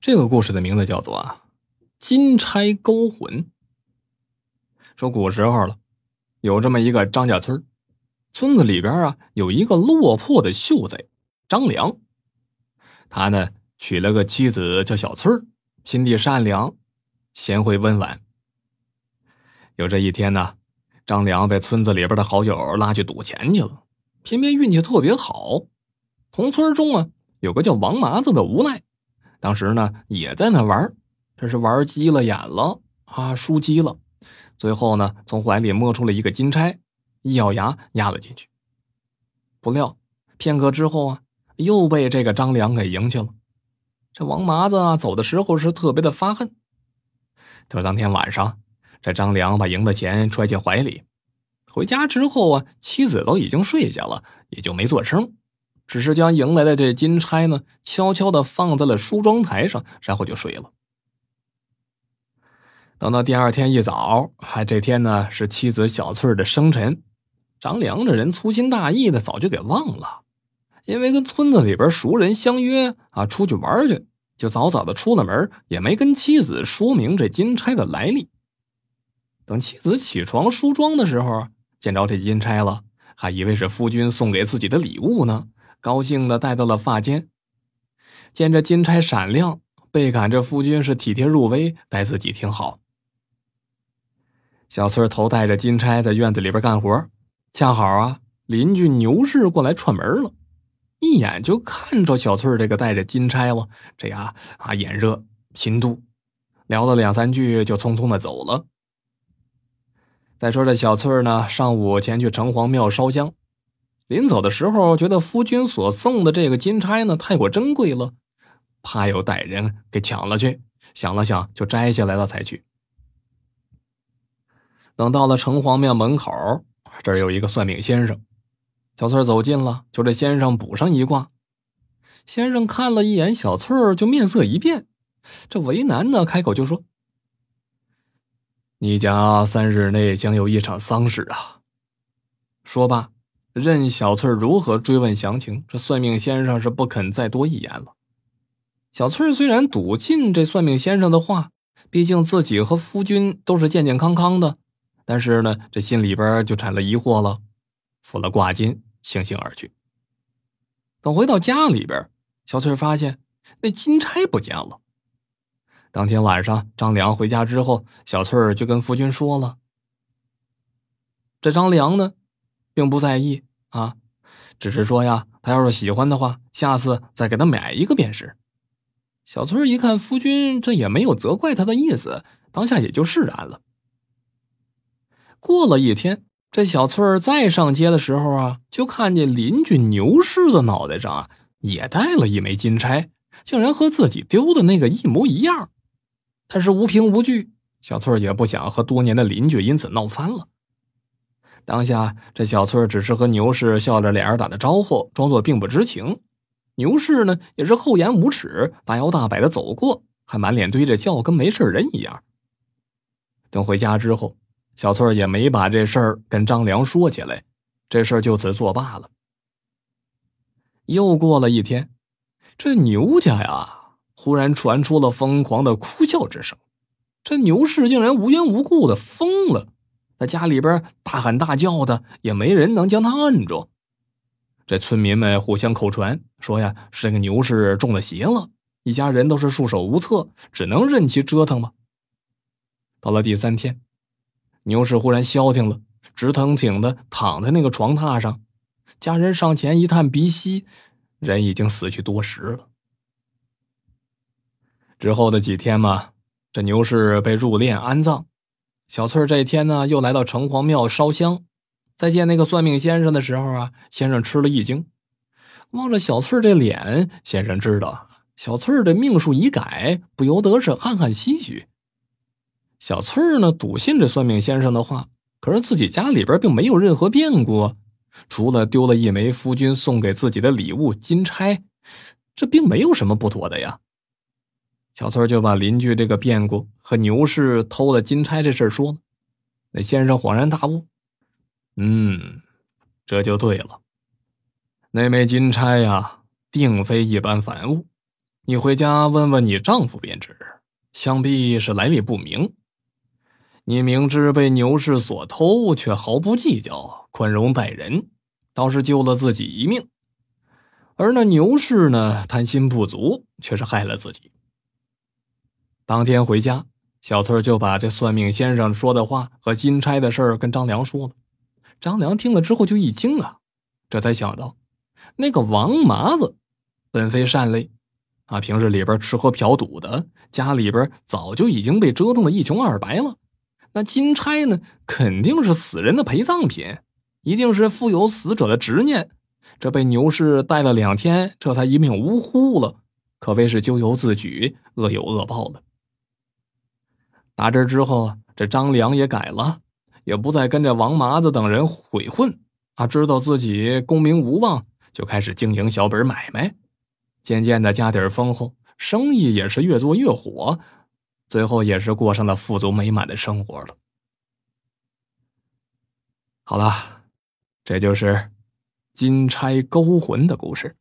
这个故事的名字叫做啊，金钗勾魂。说古时候了，有这么一个张家村，村子里边啊有一个落魄的秀才张良，他呢娶了个妻子叫小翠心地善良，贤惠温婉。有这一天呢，张良被村子里边的好友拉去赌钱去了，偏偏运气特别好，同村中啊有个叫王麻子的无赖。当时呢，也在那玩这是玩急了眼了啊，输急了。最后呢，从怀里摸出了一个金钗，一咬牙压了进去。不料片刻之后啊，又被这个张良给赢去了。这王麻子啊，走的时候是特别的发恨。就是当天晚上，这张良把赢的钱揣进怀里，回家之后啊，妻子都已经睡下了，也就没做声。只是将赢来的这金钗呢，悄悄的放在了梳妆台上，然后就睡了。等到第二天一早，还这天呢是妻子小翠的生辰，张良这人粗心大意的，早就给忘了。因为跟村子里边熟人相约啊出去玩去，就早早的出了门，也没跟妻子说明这金钗的来历。等妻子起床梳妆的时候，见着这金钗了，还以为是夫君送给自己的礼物呢。高兴的戴到了发间，见这金钗闪亮，倍感这夫君是体贴入微，待自己挺好。小翠头戴着金钗在院子里边干活，恰好啊，邻居牛氏过来串门了，一眼就看着小翠这个戴着金钗了，这呀啊眼热心妒，聊了两三句就匆匆的走了。再说这小翠呢，上午前去城隍庙烧香。临走的时候，觉得夫君所送的这个金钗呢太过珍贵了，怕有歹人给抢了去。想了想，就摘下来了才去。等到了城隍庙门口，这儿有一个算命先生。小翠走近了，就这先生卜上一卦。先生看了一眼小翠，就面色一变，这为难呢开口就说：“你家三日内将有一场丧事啊。”说罢。任小翠如何追问详情，这算命先生是不肯再多一言了。小翠虽然笃信这算命先生的话，毕竟自己和夫君都是健健康康的，但是呢，这心里边就产了疑惑了，付了挂金，悻悻而去。等回到家里边，小翠发现那金钗不见了。当天晚上，张良回家之后，小翠就跟夫君说了。这张良呢？并不在意啊，只是说呀，他要是喜欢的话，下次再给他买一个便是。小翠一看夫君这也没有责怪他的意思，当下也就释然了。过了一天，这小翠再上街的时候啊，就看见邻居牛氏的脑袋上啊也戴了一枚金钗，竟然和自己丢的那个一模一样。但是无凭无据，小翠也不想和多年的邻居因此闹翻了。当下，这小翠只是和牛氏笑着脸打的招呼，装作并不知情。牛氏呢，也是厚颜无耻，大摇大摆的走过，还满脸堆着笑，跟没事人一样。等回家之后，小翠也没把这事儿跟张良说起来，这事儿就此作罢了。又过了一天，这牛家呀，忽然传出了疯狂的哭笑之声，这牛氏竟然无缘无故的疯了。在家里边大喊大叫的，也没人能将他摁住。这村民们互相口传说呀，是这个牛氏中了邪了，一家人都是束手无策，只能任其折腾吧。到了第三天，牛氏忽然消停了，直挺挺的躺在那个床榻上。家人上前一探鼻息，人已经死去多时了。之后的几天嘛，这牛氏被入殓安葬。小翠这一天呢，又来到城隍庙烧香，再见那个算命先生的时候啊，先生吃了一惊，望着小翠这脸，先生知道小翠的命数已改，不由得是暗暗唏嘘。小翠呢，笃信这算命先生的话，可是自己家里边并没有任何变故，除了丢了一枚夫君送给自己的礼物金钗，这并没有什么不妥的呀。小翠就把邻居这个变故和牛氏偷了金钗这事说了。那先生恍然大悟：“嗯，这就对了。那枚金钗呀，定非一般凡物，你回家问问你丈夫便知，想必是来历不明。你明知被牛氏所偷，却毫不计较，宽容待人，倒是救了自己一命。而那牛氏呢，贪心不足，却是害了自己。当天回家，小翠就把这算命先生说的话和金钗的事跟张良说了。张良听了之后就一惊啊，这才想到，那个王麻子本非善类，啊，平日里边吃喝嫖赌的，家里边早就已经被折腾的一穷二白了。那金钗呢，肯定是死人的陪葬品，一定是富有死者的执念。这被牛氏带了两天，这才一命呜呼了，可谓是咎由自取，恶有恶报了。打这之后，这张良也改了，也不再跟着王麻子等人鬼混啊，知道自己功名无望，就开始经营小本买卖，渐渐的家底丰厚，生意也是越做越火。最后也是过上了富足美满的生活了。好了，这就是金钗勾魂的故事。